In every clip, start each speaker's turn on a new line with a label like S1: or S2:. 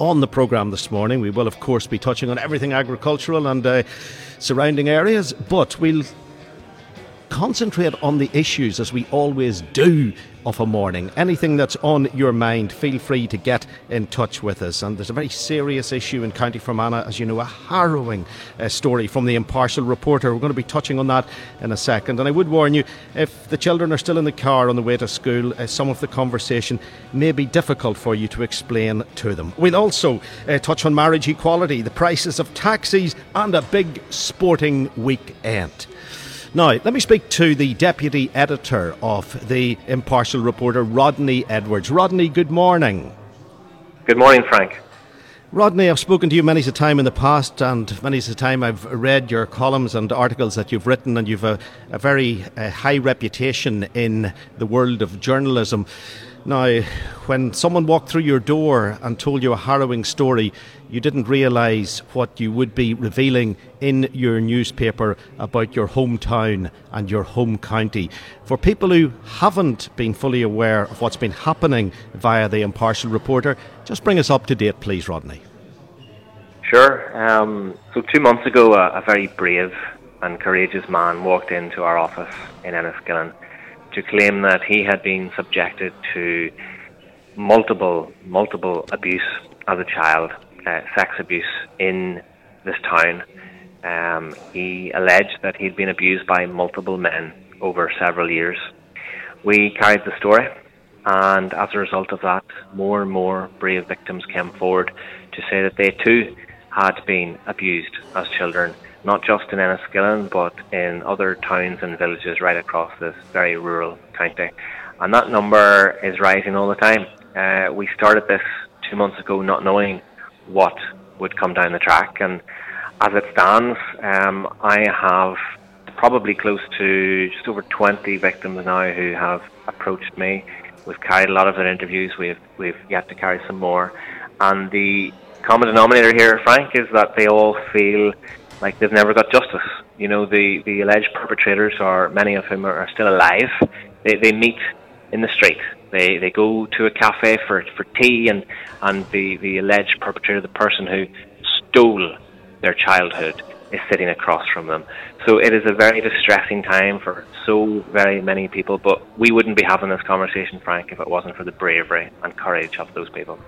S1: On the programme this morning, we will, of course, be touching on everything agricultural and uh, surrounding areas, but we'll concentrate on the issues as we always do of a morning. Anything that's on your mind, feel free to get in touch with us. And there's a very serious issue in County Fermanagh, as you know, a harrowing uh, story from the impartial reporter. We're going to be touching on that in a second. And I would warn you, if the children are still in the car on the way to school, uh, some of the conversation may be difficult for you to explain to them. We'll also uh, touch on marriage equality, the prices of taxis, and a big sporting weekend. Now, let me speak to the deputy editor of the impartial reporter, Rodney Edwards. Rodney, good morning.
S2: Good morning, Frank.
S1: Rodney, I've spoken to you many a time in the past, and many a time I've read your columns and articles that you've written, and you've a, a very uh, high reputation in the world of journalism. Now, when someone walked through your door and told you a harrowing story, you didn't realise what you would be revealing in your newspaper about your hometown and your home county. For people who haven't been fully aware of what's been happening via the impartial reporter, just bring us up to date, please, Rodney.
S2: Sure. Um, so, two months ago, a, a very brave and courageous man walked into our office in Enniskillen to claim that he had been subjected to multiple, multiple abuse as a child, uh, sex abuse in this town. Um, he alleged that he'd been abused by multiple men over several years. We carried the story, and as a result of that, more and more brave victims came forward to say that they too had been abused as children not just in Enniskillen, but in other towns and villages right across this very rural county. And that number is rising all the time. Uh, we started this two months ago not knowing what would come down the track, and as it stands, um, I have probably close to just over 20 victims now who have approached me. We've carried a lot of their interviews. We've we've yet to carry some more, and the common denominator here, Frank, is that they all feel like they've never got justice. You know, the, the alleged perpetrators, are many of whom are, are still alive, they, they meet in the street. They, they go to a cafe for, for tea, and, and the, the alleged perpetrator, the person who stole their childhood, is sitting across from them. So it is a very distressing time for so very many people, but we wouldn't be having this conversation, Frank, if it wasn't for the bravery and courage of those people.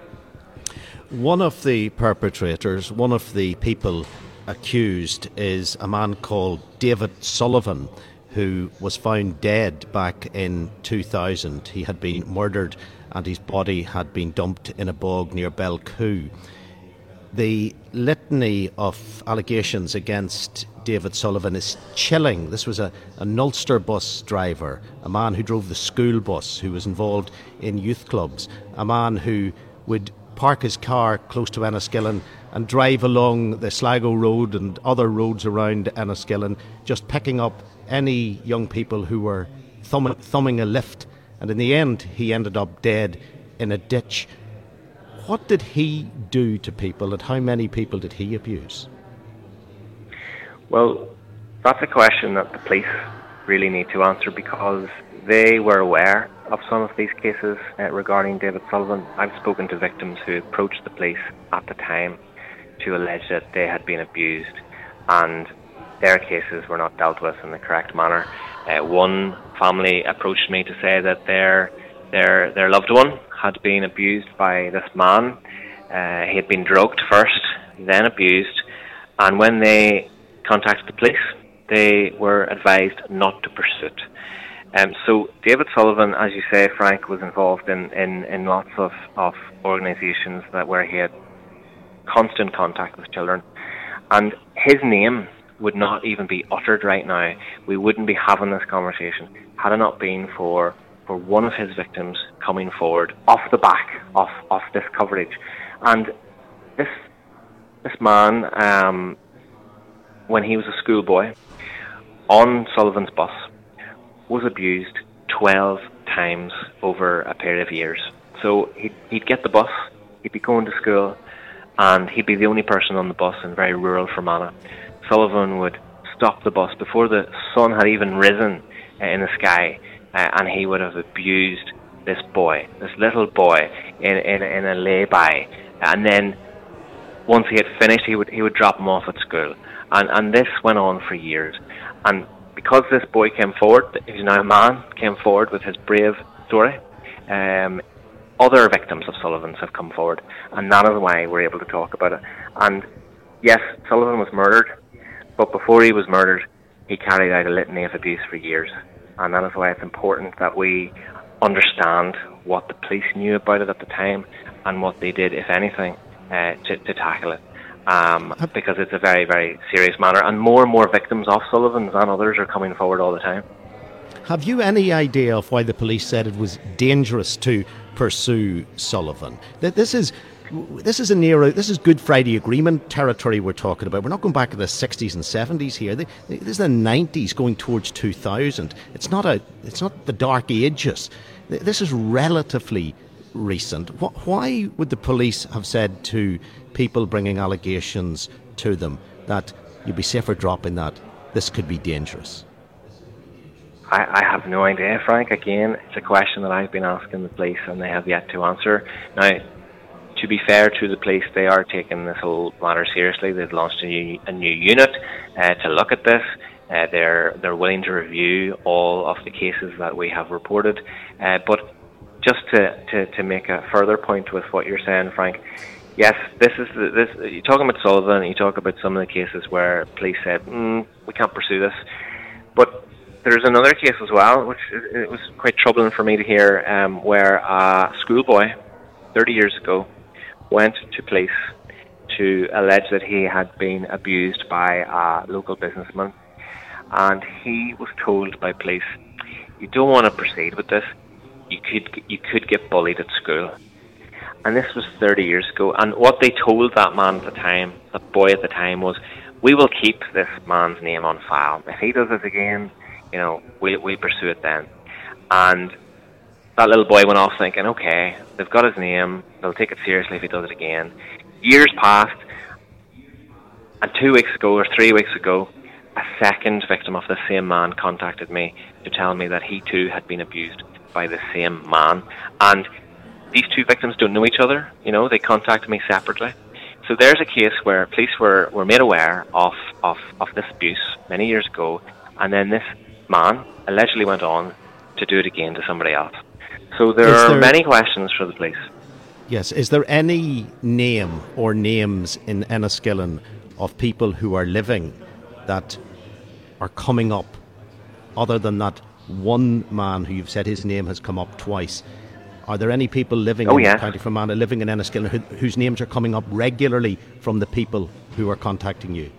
S1: One of the perpetrators, one of the people accused is a man called David Sullivan, who was found dead back in 2000. He had been murdered and his body had been dumped in a bog near Belcoo. The litany of allegations against David Sullivan is chilling. This was a, an Ulster bus driver, a man who drove the school bus, who was involved in youth clubs, a man who would park his car close to Enniskillen and drive along the Sligo Road and other roads around Enniskillen, just picking up any young people who were thumbing, thumbing a lift. And in the end, he ended up dead in a ditch. What did he do to people, and how many people did he abuse?
S2: Well, that's a question that the police really need to answer because they were aware of some of these cases uh, regarding David Sullivan. I've spoken to victims who approached the police at the time to allege that they had been abused and their cases were not dealt with in the correct manner. Uh, one family approached me to say that their their their loved one had been abused by this man. Uh, he had been drugged first, then abused, and when they contacted the police, they were advised not to pursue it. Um, so David Sullivan, as you say, Frank, was involved in, in, in lots of, of organisations that where he had constant contact with children. And his name would not even be uttered right now. We wouldn't be having this conversation had it not been for, for one of his victims coming forward off the back of, of this coverage. And this this man, um, when he was a schoolboy, on Sullivan's bus, was abused 12 times over a period of years. So he'd, he'd get the bus, he'd be going to school, and he'd be the only person on the bus in very rural Fermanagh. Sullivan would stop the bus before the sun had even risen uh, in the sky, uh, and he would have abused this boy, this little boy, in, in, in a lay-by, and then once he had finished, he would he would drop him off at school, and and this went on for years, and because this boy came forward, he's now a man, came forward with his brave story. Um, other victims of Sullivan's have come forward, and that is why we're able to talk about it. And yes, Sullivan was murdered, but before he was murdered, he carried out a litany of abuse for years, and that is why it's important that we understand what the police knew about it at the time and what they did, if anything, uh, to, to tackle it. Um, because it's a very, very serious matter, and more and more victims of Sullivan's and others are coming forward all the time.
S1: Have you any idea of why the police said it was dangerous to pursue Sullivan? This is this is an era, this is Good Friday Agreement territory we're talking about. We're not going back to the 60s and 70s here. This is the 90s going towards 2000. It's not a, it's not the dark ages. This is relatively recent. Why would the police have said to people bringing allegations to them that you'd be safer dropping that? This could be dangerous.
S2: I, I have no idea, Frank. Again, it's a question that I've been asking the police and they have yet to answer. Now, to be fair to the police, they are taking this whole matter seriously. They've launched a new, a new unit uh, to look at this. Uh, they're they're willing to review all of the cases that we have reported. Uh, but just to, to, to make a further point with what you're saying, Frank, yes, this is this. You're talking about Sullivan. You talk about some of the cases where police said mm, we can't pursue this, but there's another case as well, which it was quite troubling for me to hear, um, where a schoolboy, 30 years ago, went to police to allege that he had been abused by a local businessman, and he was told by police, "You don't want to proceed with this you could you could get bullied at school. And this was 30 years ago. And what they told that man at the time, that boy at the time, was, "We will keep this man's name on file. If he does it again, you know, we'll we'll pursue it then." And that little boy went off thinking, "Okay, they've got his name. They'll take it seriously if he does it again." Years passed, and two weeks ago or three weeks ago, a second victim of the same man contacted me to tell me that he too had been abused by the same man. And these two victims don't know each other. You know, they contacted me separately. So there's a case where police were, were made aware of, of, of this abuse many years ago, and then this man allegedly went on to do it again to somebody else. So there Is are there, many questions for the police.
S1: Yes. Is there any name or names in Enniskillen of people who are living that are coming up other than that one man who you've said his name has come up twice. Are there any people living oh, in yeah. County Fermanagh, living in Enniskillen, who, whose names are coming up regularly from the people who are contacting you?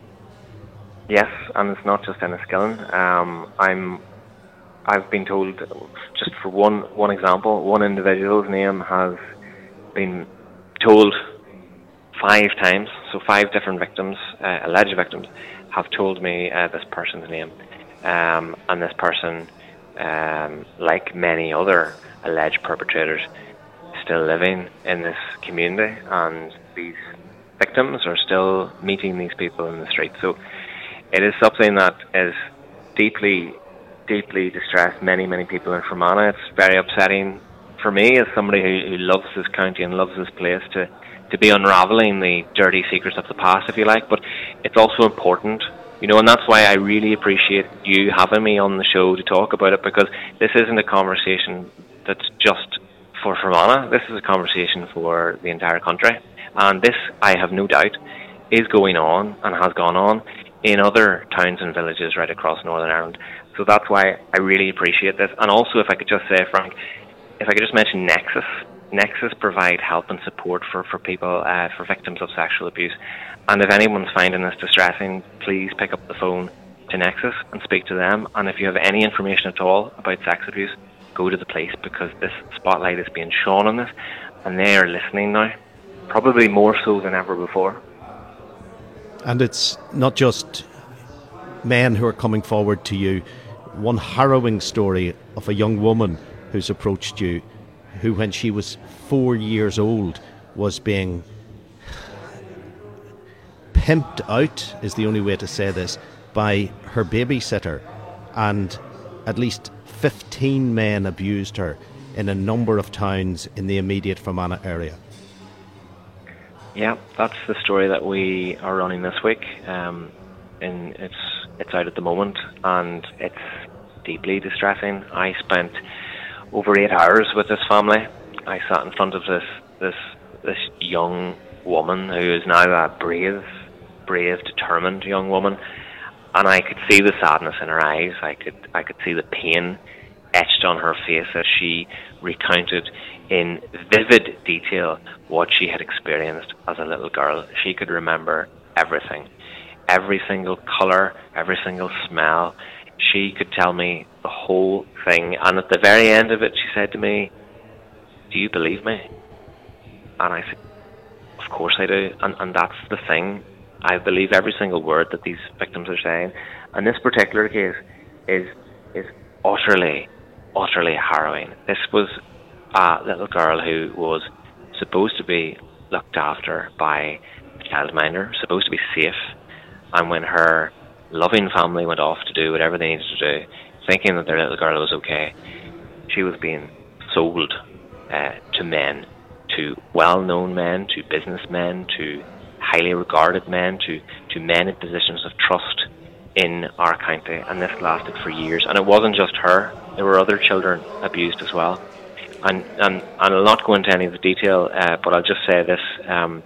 S2: Yes, and it's not just Enniskillen. Um, I'm, I've been told, just for one one example, one individual's name has been told five times. So five different victims, uh, alleged victims, have told me uh, this person's name, um, and this person um, like many other alleged perpetrators, still living in this community, and these victims are still meeting these people in the street. So it is something that is deeply, deeply distressed many, many people in Fermanagh. It's very upsetting for me as somebody who, who loves this county and loves this place to to be unraveling the dirty secrets of the past, if you like. But it's also important you know, and that's why I really appreciate you having me on the show to talk about it because this isn't a conversation that's just for Fermanagh. This is a conversation for the entire country. And this, I have no doubt, is going on and has gone on in other towns and villages right across Northern Ireland. So that's why I really appreciate this. And also, if I could just say, Frank, if I could just mention Nexus. Nexus provide help and support for, for people, uh, for victims of sexual abuse. And if anyone's finding this distressing, please pick up the phone to Nexus and speak to them. And if you have any information at all about sex abuse, go to the police because this spotlight is being shone on this. and they are listening now, probably more so than ever before.
S1: And it's not just men who are coming forward to you. One harrowing story of a young woman who's approached you, who, when she was four years old, was being pimped out, is the only way to say this, by her babysitter. And at least 15 men abused her in a number of towns in the immediate Fermanagh area.
S2: Yeah, that's the story that we are running this week. Um, and it's it's out at the moment, and it's deeply distressing. I spent over eight hours with this family. I sat in front of this this this young woman who is now a brave, brave, determined young woman, and I could see the sadness in her eyes. I could I could see the pain etched on her face as she recounted in vivid detail what she had experienced as a little girl. She could remember everything, every single colour, every single smell. She could tell me the whole thing, and at the very end of it, she said to me, "Do you believe me?" And I said, "Of course I do." And and that's the thing. I believe every single word that these victims are saying. And this particular case is is utterly, utterly harrowing. This was a little girl who was supposed to be looked after by a childminder, supposed to be safe, and when her loving family went off to do whatever they needed to do, thinking that their little girl was okay, she was being sold uh, to men, to well-known men, to businessmen, to highly regarded men, to, to men in positions of trust in our county, and this lasted for years. And it wasn't just her; there were other children abused as well. And and, and I'll not go into any of the detail, uh, but I'll just say this: um,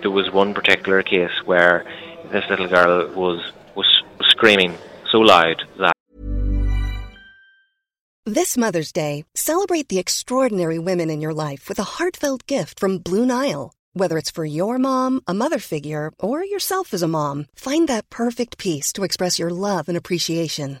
S2: there was one particular case where this little girl was was, was screaming so loud that.
S3: This Mother's Day, celebrate the extraordinary women in your life with a heartfelt gift from Blue Nile. Whether it's for your mom, a mother figure, or yourself as a mom, find that perfect piece to express your love and appreciation.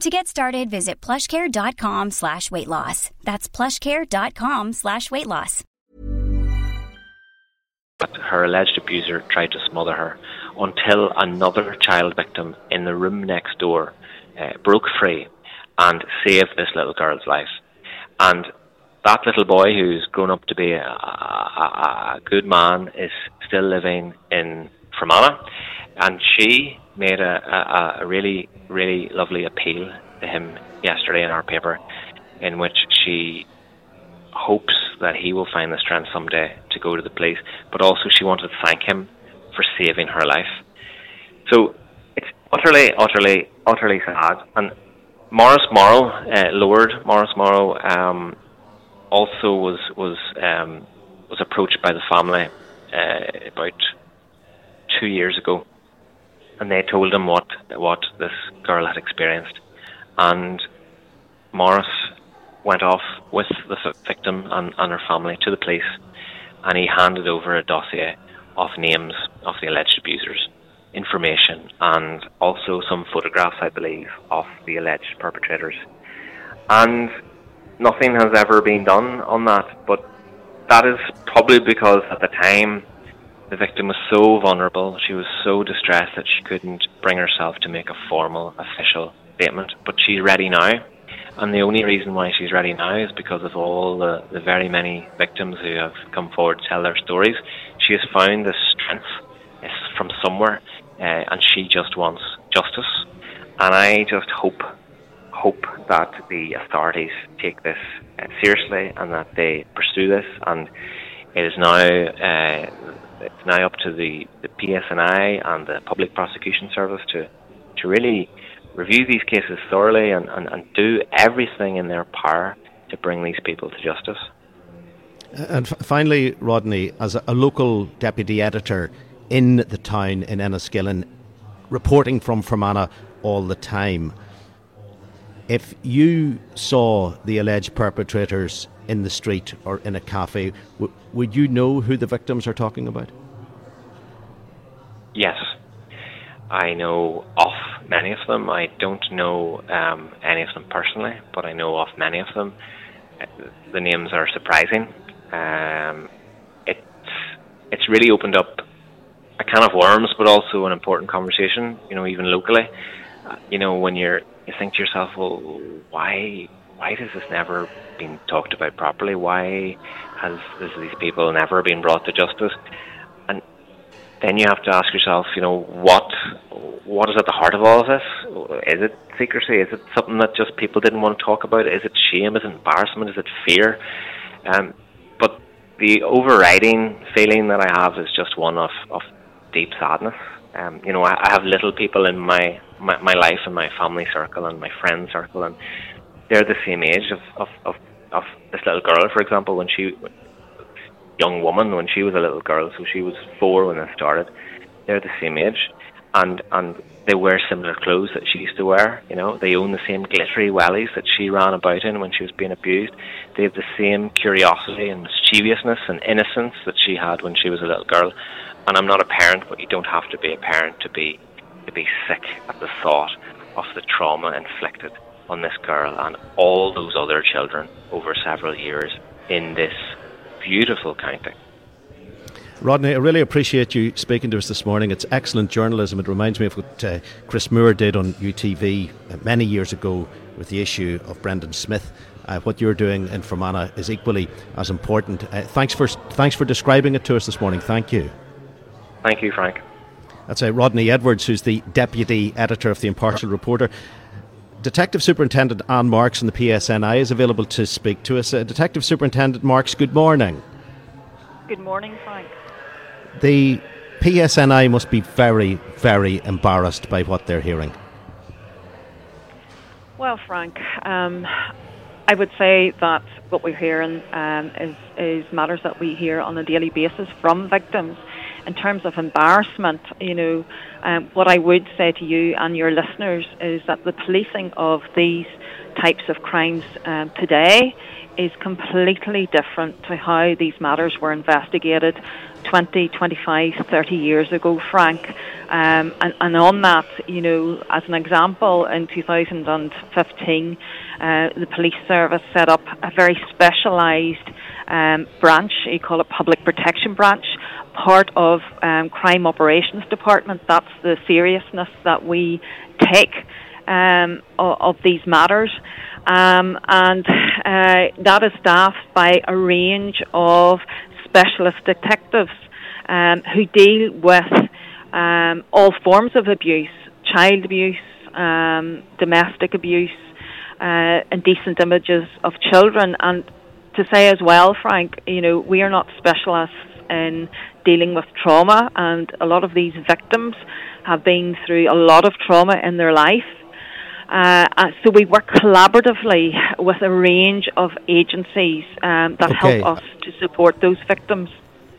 S4: To get started, visit plushcare.com slash weight loss. That's plushcare.com slash weight loss.
S2: Her alleged abuser tried to smother her until another child victim in the room next door uh, broke free and saved this little girl's life. And that little boy, who's grown up to be a, a, a good man, is still living in Fermanagh. And she made a, a, a really, really lovely appeal to him yesterday in our paper, in which she hopes that he will find the strength someday to go to the police, but also she wanted to thank him for saving her life. So it's utterly, utterly, utterly sad. And Maurice Morrow, uh, Lord Maurice Morrow, um, also was was um, was approached by the family uh, about two years ago, and they told him what what this girl had experienced, and Maurice went off with the victim and, and her family to the police, and he handed over a dossier of names of the alleged abusers, information, and also some photographs, I believe, of the alleged perpetrators. And nothing has ever been done on that, but that is probably because at the time the victim was so vulnerable, she was so distressed that she couldn't bring herself to make a formal, official statement. But she's ready now. And the only reason why she's ready now is because of all the, the very many victims who have come forward to tell their stories. She has found this strength from somewhere, uh, and she just wants justice. And I just hope hope that the authorities take this uh, seriously and that they pursue this. And it is now uh, it's now up to the, the PSNI and the Public Prosecution Service to to really review these cases thoroughly and, and, and do everything in their power to bring these people to justice.
S1: Uh, and f- finally, Rodney, as a, a, local deputy editor in the town in Enniskillen, reporting from Fermanagh all the time, if you saw the alleged perpetrators in the street or in a cafe, w- would you know who the victims are talking about?
S2: Yes, I know of many of them. I don't know um, any of them personally, but I know of many of them. The names are surprising. Um, it's it's really opened up a can of worms, but also an important conversation. You know, even locally. Uh, you know, when you're you think to yourself, well, why why has this never been talked about properly? Why has, these people never been brought to justice? And then you have to ask yourself, you know, what what is at the heart of all of this? Is it secrecy? Is it something that just people didn't want to talk about? Is it shame? Is it embarrassment? Is it fear? Um, but the overriding feeling that I have is just one of, of deep sadness. Um, you know, I, I have little people in my, my, my life and my family circle and my friend circle, and they're the same age of, of, of, of this little girl, for example, when she young woman when she was a little girl, so she was four when I started. They're the same age, and and they wear similar clothes that she used to wear. You know, they own the same glittery wellies that she ran about in when she was being abused. They have the same curiosity and mischievousness and innocence that she had when she was a little girl. And I'm not a parent, but you don't have to be a parent to be to be sick at the thought of the trauma inflicted on this girl and all those other children over several years in this beautiful county.
S1: Rodney, I really appreciate you speaking to us this morning. It's excellent journalism. It reminds me of what uh, Chris Moore did on UTV uh, many years ago with the issue of Brendan Smyth. Uh, what you're doing in Fermanagh is equally as important. Uh, thanks for thanks for describing it to us this morning. Thank you.
S2: Thank you, Frank.
S1: That's uh, Rodney Edwards, who's the deputy editor of the Impartial Reporter. Detective Superintendent Anne Marks in the PSNI is available to speak to us. Uh, Detective Superintendent Marks, good morning.
S5: Good morning, Frank.
S1: The PSNI must be very, very embarrassed by what they're hearing.
S5: Well, Frank, um, I would say that what we're hearing um, is, is matters that we hear on a daily basis from victims in terms of embarrassment, you know, um, what I would say to you and your listeners is that the policing of these types of crimes um, today is completely different to how these matters were investigated 20, 25, 30 years ago, Frank. Um, and, and, on that, you know, as an example, in 2015, uh, the police service set up a very specialised um, branch, you call it public protection branch, part of um, crime operations department. That's the seriousness that we take um, of, these matters. Um, and uh, that is staffed by a range of specialist detectives um, who deal with um, all forms of abuse, child abuse, domestic abuse, uh, indecent images of children. And to say as well, Frank, you know, we are not specialists in dealing with trauma, and a lot of these victims have been through a lot of trauma in their life. Uh, uh, so we work collaboratively with a range of agencies um, that okay. help us to support those victims.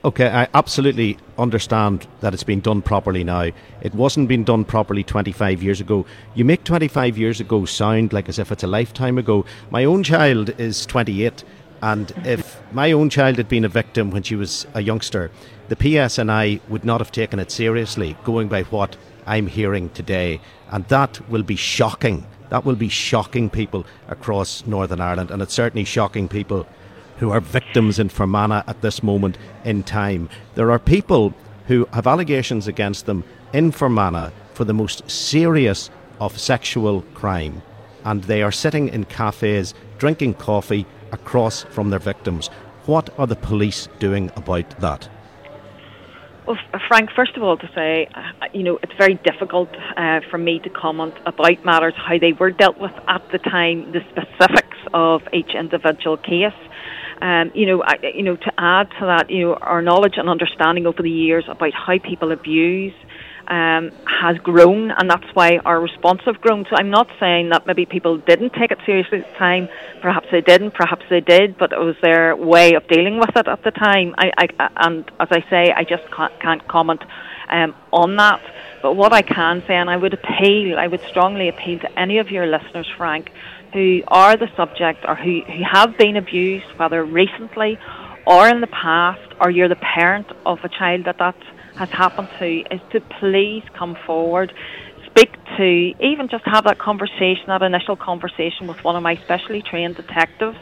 S1: Okay, I absolutely understand that it's been done properly now. It wasn't being done properly 25 years ago. You make 25 years ago sound like as if it's a lifetime ago. My own child is 28 and if my own child had been a victim when she was a youngster, the PSNI would not have taken it seriously, going by what I'm hearing today. And that will be shocking. That will be shocking people across Northern Ireland. And it's certainly shocking people who are victims in Fermanagh at this moment in time. There are people who have allegations against them in Fermanagh for the most serious of sexual crime. And they are sitting in cafes drinking coffee across from their victims. What are the police doing about that?
S5: Well, Frank, first of all, to say, uh, you know, it's very difficult uh, for me to comment about matters, how they were dealt with at the time, the specifics of each individual case. Um, you know, I, you know, to add to that, you know, our knowledge and understanding over the years about how people abuse um, has grown, and that's why our response have grown. So I'm not saying that maybe people didn't take it seriously at the time. Perhaps they didn't. Perhaps they did, but it was their way of dealing with it at the time. I, I and as I say, I just can't, can't comment um, on that. But what I can say, and I would appeal, I would strongly appeal to any of your listeners, Frank, who are the subject or who, who have been abused, whether recently or in the past, or you're the parent of a child that that's has happened to is to please come forward, speak to, even just have that conversation, that initial conversation with one of my specially trained detectives.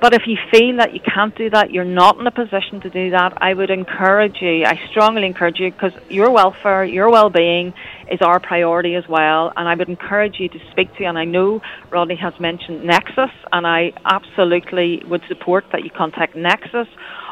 S5: But if you feel that you can't do that, you're not in a position to do that, I would encourage you, I strongly encourage you, because your welfare, your well being is our priority as well. And I would encourage you to speak to, and I know Rodney has mentioned Nexus, and I absolutely would support that you contact Nexus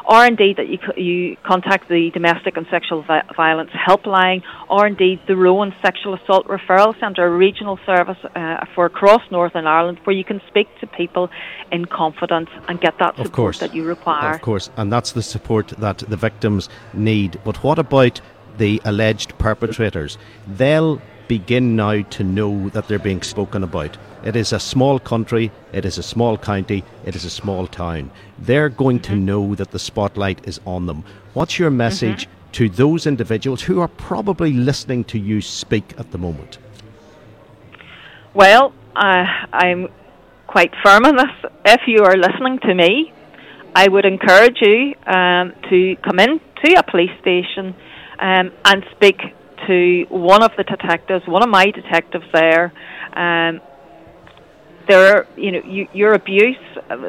S5: or indeed that you, you contact the Domestic and Sexual Violence Helpline, or indeed the Rowan Sexual Assault Referral Centre, a regional service uh, for across Northern Ireland, where you can speak to people in confidence and get that support
S1: of course.
S5: that you require.
S1: Of course, and that's the support that the victims need. But what about the alleged perpetrators? They'll begin now to know that they're being spoken about. It is a small country, it is a small county, it is a small town. They're going to know that the spotlight is on them. What's your message mm-hmm. to those individuals who are probably listening to you speak at the moment?
S5: Well, uh, I'm quite firm on this. If you are listening to me, I would encourage you um, to come in to a police station um, and speak to one of the detectives, one of my detectives there. Um, there, are, you know, you, your abuse,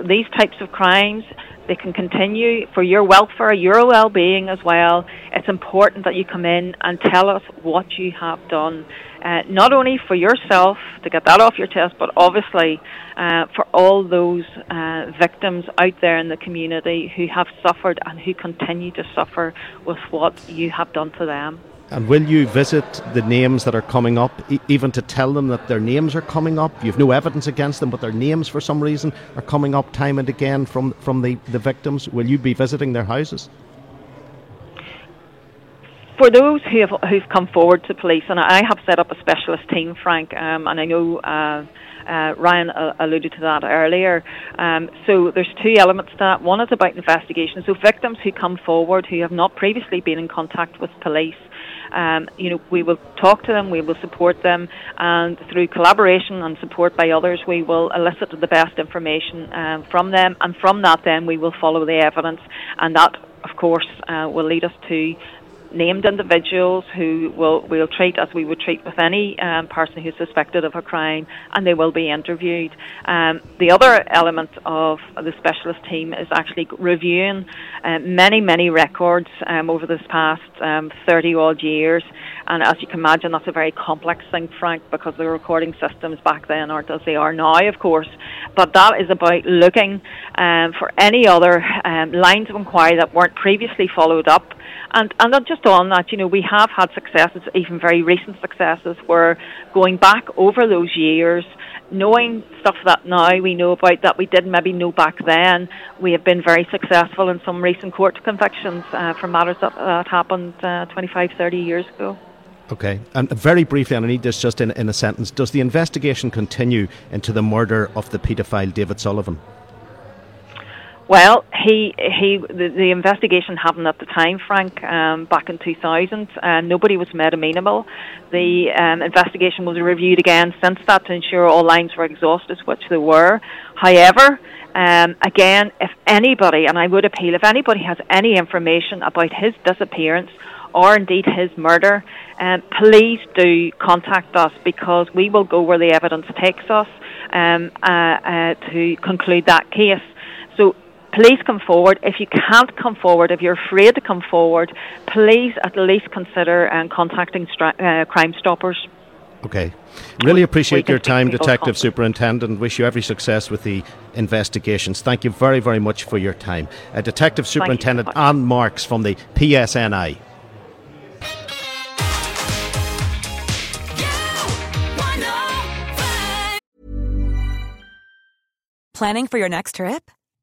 S5: these types of crimes, they can continue for your welfare, your well-being as well. It's important that you come in and tell us what you have done, uh, not only for yourself to get that off your chest, but obviously uh, for all those uh, victims out there in the community who have suffered and who continue to suffer with what you have done to them.
S1: And will you visit the names that are coming up, e- even to tell them that their names are coming up? You've no evidence against them, but their names, for some reason, are coming up time and again from, from the, the victims. Will you be visiting their houses?
S5: For those who have who've come forward to police, and I have set up a specialist team, Frank, um, and I know uh, uh, Ryan uh, alluded to that earlier. Um, so there's two elements to that. One is about investigation. So victims who come forward who have not previously been in contact with police um, you know, we will talk to them, we will support them, and through collaboration and support by others, we will elicit the best information um, from them, and from that, then we will follow the evidence, and that, of course, uh, will lead us to named individuals who will we'll treat as we would treat with any um, person who's suspected of a crime, and they will be interviewed. Um, the other element of the specialist team is actually reviewing uh, many many records um, over this past um, 30 odd years. And as you can imagine, that's a very complex thing, Frank, because the recording systems back then aren't as they are now, of course. But that is about looking um, for any other um, lines of inquiry that weren't previously followed up and and just on that, you know, we have had successes, even very recent successes, where going back over those years, knowing stuff that now we know about that we didn't maybe know back then, we have been very successful in some recent court convictions uh, for matters that, that happened uh, 25, 30 years ago.
S1: Okay, and very briefly, and I need this just in, in a sentence. Does the investigation continue into the murder of the paedophile David Sullivan?
S5: Well, he he the, the investigation happened at the time, Frank, um, back in 2000. and nobody was made amenable. The um, investigation was reviewed again since that to ensure all lines were exhausted, which they were. However, um, again, if anybody, and I would appeal, if anybody has any information about his disappearance or indeed his murder, um, please do contact us because we will go where the evidence takes us um, uh, uh, to conclude that case. So please come forward. If you can't come forward, if you're afraid to come forward, please at least consider um, contacting stri- uh, Crime Stoppers.
S1: Okay. Really appreciate your time, Detective Superintendent. Wish you every success with the investigations. Thank you very, very much for your time. Uh, Detective Superintendent Anne Marks from the PSNI.
S6: Planning for your next trip?